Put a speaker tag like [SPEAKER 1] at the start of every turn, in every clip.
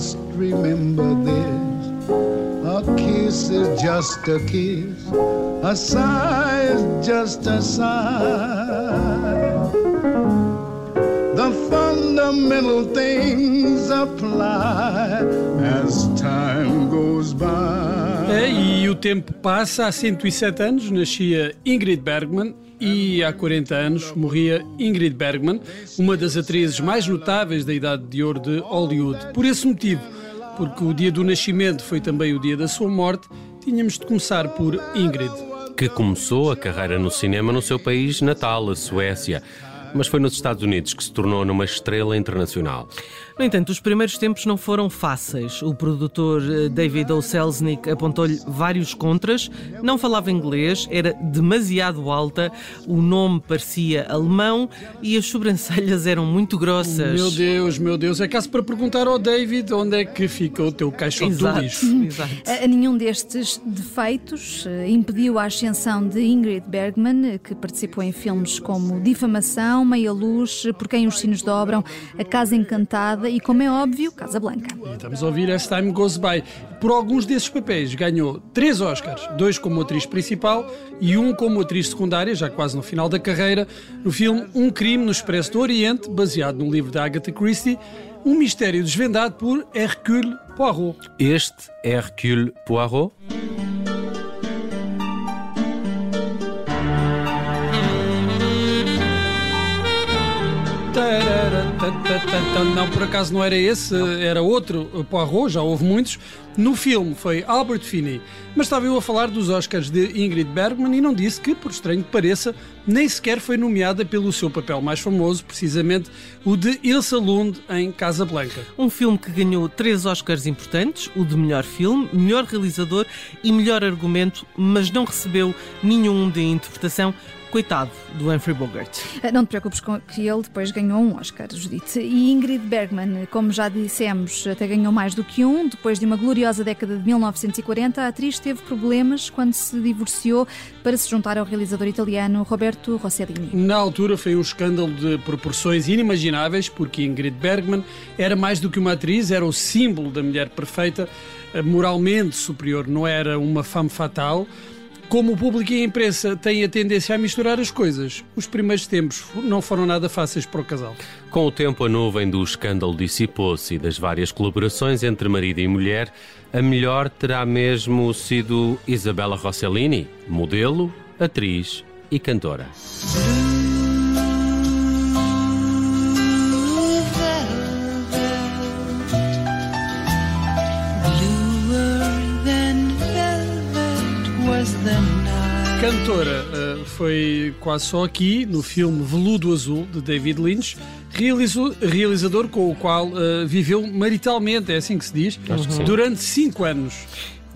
[SPEAKER 1] just remember this. A kiss is just a kiss. A sigh is just a sigh. The fundamental things apply as time goes by.
[SPEAKER 2] E o tempo passa. Há 107 anos nascia Ingrid Bergman e há 40 anos morria Ingrid Bergman, uma das atrizes mais notáveis da Idade de Ouro de Hollywood. Por esse motivo, porque o dia do nascimento foi também o dia da sua morte, tínhamos de começar por Ingrid.
[SPEAKER 3] Que começou a carreira no cinema no seu país natal, a Suécia mas foi nos Estados Unidos que se tornou numa estrela internacional.
[SPEAKER 4] No entanto, os primeiros tempos não foram fáceis. O produtor eh, David O. Selznick apontou-lhe vários contras, não falava inglês, era demasiado alta, o nome parecia alemão e as sobrancelhas eram muito grossas.
[SPEAKER 2] Meu Deus, meu Deus, é caso para perguntar ao David onde é que fica o teu caixote
[SPEAKER 4] exato,
[SPEAKER 2] do lixo.
[SPEAKER 4] Exato.
[SPEAKER 5] A, nenhum destes defeitos uh, impediu a ascensão de Ingrid Bergman, que participou em filmes como Difamação, Meia Luz, Por Quem os Sinos Dobram, A Casa Encantada e, como é óbvio, Casa Blanca.
[SPEAKER 2] E estamos a ouvir As Time Goes By. Por alguns desses papéis ganhou três Oscars, dois como atriz principal e um como atriz secundária, já quase no final da carreira, no filme Um Crime no Expresso do Oriente, baseado no livro da Agatha Christie, um mistério desvendado por Hercule Poirot.
[SPEAKER 3] Este Hercule Poirot
[SPEAKER 2] Não, por acaso não era esse, era outro Poirot, já houve muitos. No filme foi Albert Finney, mas estava eu a falar dos Oscars de Ingrid Bergman e não disse que, por estranho que pareça, nem sequer foi nomeada pelo seu papel mais famoso, precisamente o de Ilsa Lund em Casa Blanca.
[SPEAKER 4] Um filme que ganhou três Oscars importantes, o de melhor filme, melhor realizador e melhor argumento, mas não recebeu nenhum de interpretação Coitado do Humphrey Bogart.
[SPEAKER 5] Eh, não te preocupes com que ele depois ganhou um Oscar, Judite. E Ingrid Bergman, como já dissemos, até ganhou mais do que um. Depois de uma gloriosa década de 1940, a atriz teve problemas quando se divorciou para se juntar ao realizador italiano Roberto Rossellini.
[SPEAKER 2] Na altura foi um escândalo de proporções inimagináveis, porque Ingrid Bergman era mais do que uma atriz, era o símbolo da mulher perfeita, eh, moralmente superior, não era uma femme fatale como o público e a imprensa têm a tendência a misturar as coisas, os primeiros tempos não foram nada fáceis para o casal.
[SPEAKER 3] Com o tempo, a nuvem do escândalo dissipou-se e das várias colaborações entre marido e mulher, a melhor terá mesmo sido Isabella Rossellini, modelo, atriz e cantora.
[SPEAKER 2] Cantora uh, foi quase só aqui no filme Veludo Azul de David Lynch, realizou, realizador com o qual uh, viveu maritalmente, é assim que se diz,
[SPEAKER 3] uhum.
[SPEAKER 2] durante cinco anos.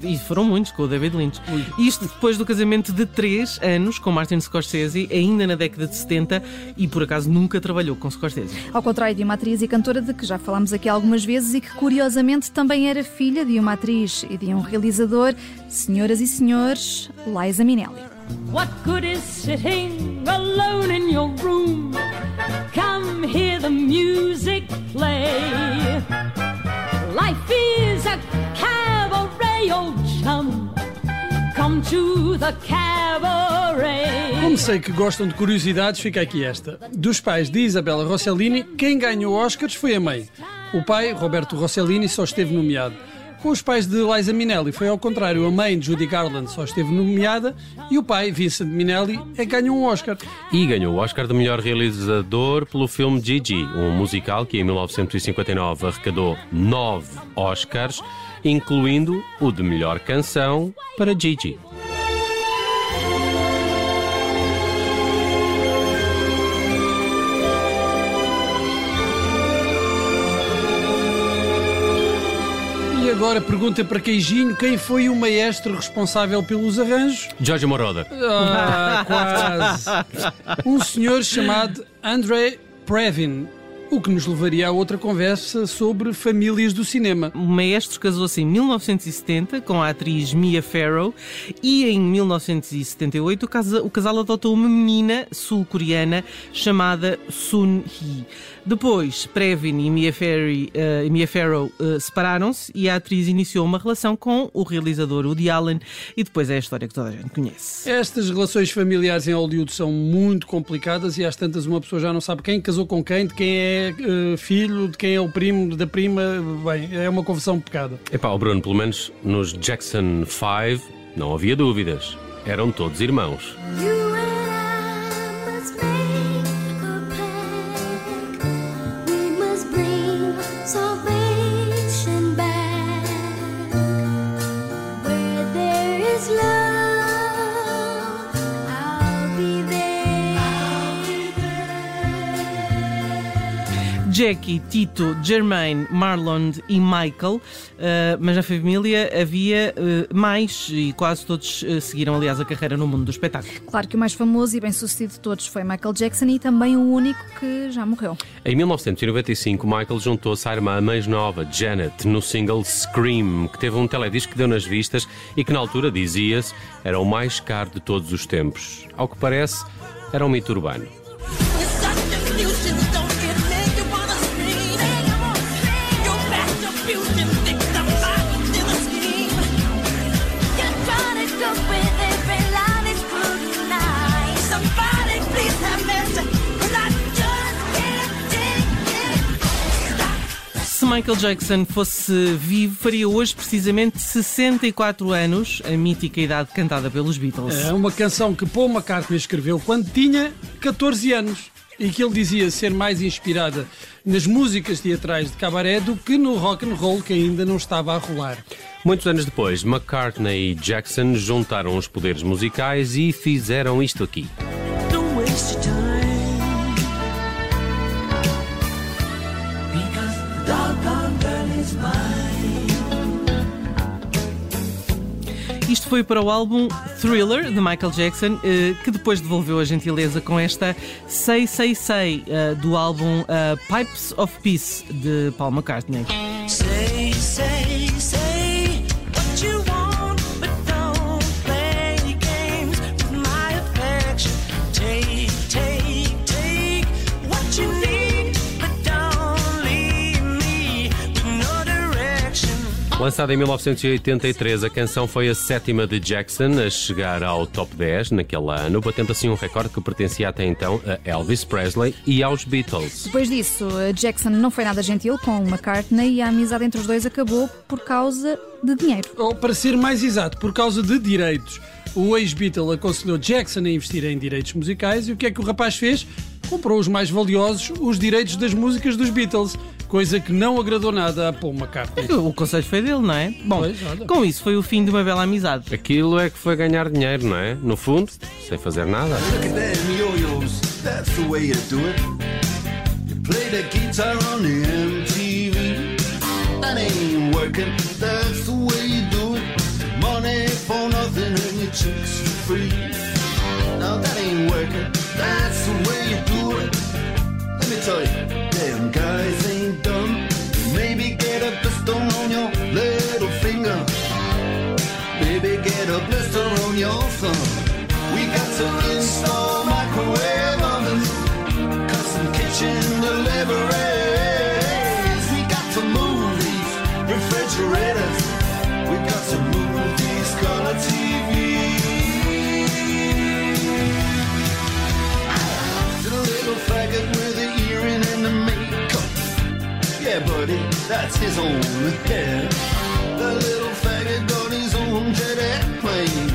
[SPEAKER 4] E foram muitos com o David Lynch. Isto depois do casamento de 3 anos com Martin Scorsese, ainda na década de 70, e por acaso nunca trabalhou com Scorsese.
[SPEAKER 5] Ao contrário de uma atriz e cantora de que já falámos aqui algumas vezes e que curiosamente também era filha de uma atriz e de um realizador, senhoras e senhores, Liza Minnelli. What good is sitting alone in your room? Come hear the music play. Life is a cabaret, old chum. Come to the cabaret.
[SPEAKER 2] Como sei que gostam de curiosidades, fica aqui esta. Dos pais de Isabella Rossellini, quem ganhou Oscars foi a mãe. O pai, Roberto Rossellini, só esteve nomeado. Com os pais de Liza Minnelli foi ao contrário, a mãe de Judy Garland só esteve nomeada e o pai, Vincent Minnelli, é ganhou um Oscar.
[SPEAKER 3] E ganhou o Oscar de melhor realizador pelo filme Gigi, um musical que em 1959 arrecadou nove Oscars, incluindo o de melhor canção para Gigi.
[SPEAKER 2] Agora pergunta para Queijinho quem foi o maestro responsável pelos arranjos.
[SPEAKER 3] Jorge Moroder.
[SPEAKER 2] Ah, quase. Um senhor chamado André Previn. O que nos levaria a outra conversa sobre famílias do cinema.
[SPEAKER 4] O maestro casou-se em 1970 com a atriz Mia Farrow e em 1978 o casal adotou uma menina sul-coreana chamada Sun Hee. Depois, Previn e Mia, Ferry, uh, Mia Farrow uh, separaram-se e a atriz iniciou uma relação com o realizador Woody Allen e depois é a história que toda a gente conhece.
[SPEAKER 2] Estas relações familiares em Hollywood são muito complicadas e às tantas uma pessoa já não sabe quem casou com quem, de quem é uh, filho, de quem é o primo, da prima. Bem, é uma confusão pecada.
[SPEAKER 6] Epá, o Bruno, pelo menos nos Jackson 5 não havia dúvidas. Eram todos irmãos.
[SPEAKER 4] Jackie, Tito, Germaine, Marlon e Michael, uh, mas na família havia uh, mais e quase todos uh, seguiram, aliás, a carreira no mundo do espetáculo.
[SPEAKER 5] Claro que o mais famoso e bem-sucedido de todos foi Michael Jackson e também o único que já morreu.
[SPEAKER 6] Em 1995, Michael juntou-se à irmã mais nova, Janet, no single Scream, que teve um teledisco que deu nas vistas e que na altura, dizia-se, era o mais caro de todos os tempos. Ao que parece, era um mito urbano.
[SPEAKER 4] Michael Jackson fosse vivo, faria hoje precisamente 64 anos, a mítica idade cantada pelos Beatles.
[SPEAKER 2] É uma canção que Paul McCartney escreveu quando tinha 14 anos e que ele dizia ser mais inspirada nas músicas teatrais de cabaré do que no rock and roll que ainda não estava a rolar.
[SPEAKER 6] Muitos anos depois, McCartney e Jackson juntaram os poderes musicais e fizeram isto aqui.
[SPEAKER 4] Isto foi para o álbum Thriller de Michael Jackson, eh, que depois devolveu a gentileza com esta Say Say Say eh, do álbum eh, Pipes of Peace de Paul McCartney. Say,
[SPEAKER 6] Lançada em 1983, a canção foi a sétima de Jackson a chegar ao top 10 naquele ano, batendo assim um recorde que pertencia até então a Elvis Presley e aos Beatles.
[SPEAKER 5] Depois disso, Jackson não foi nada gentil com McCartney e a amizade entre os dois acabou por causa de dinheiro.
[SPEAKER 2] Ou, para ser mais exato, por causa de direitos. O ex-Beatle aconselhou Jackson a investir em direitos musicais e o que é que o rapaz fez? Comprou os mais valiosos, os direitos das músicas dos Beatles coisa que não agradou nada a Paul McCartney.
[SPEAKER 4] O conselho foi dele, não é? Bom, pois, com isso foi o fim de uma bela amizade.
[SPEAKER 6] Aquilo é que foi ganhar dinheiro, não é? No fundo, sem fazer nada. Now soy. That's his own hair. The little faggot got his own jet airplane.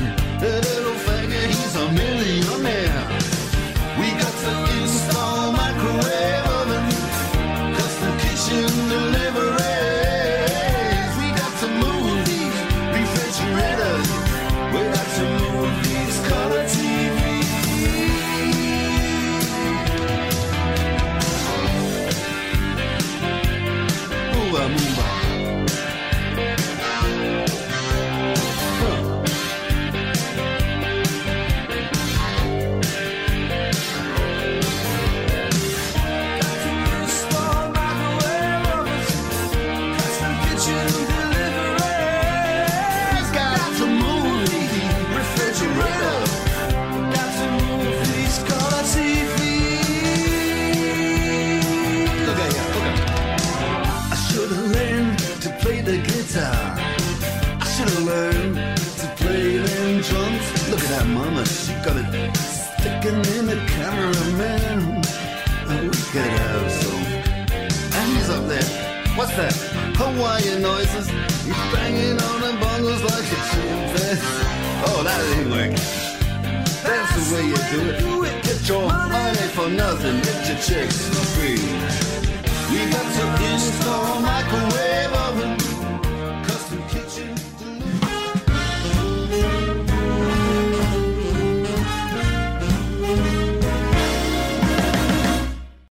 [SPEAKER 6] Hawaiian noises. You banging on the bongos like a chimpanzee. Oh, that ain't working. That's the way you do it. Get your money for nothing. Get your chicks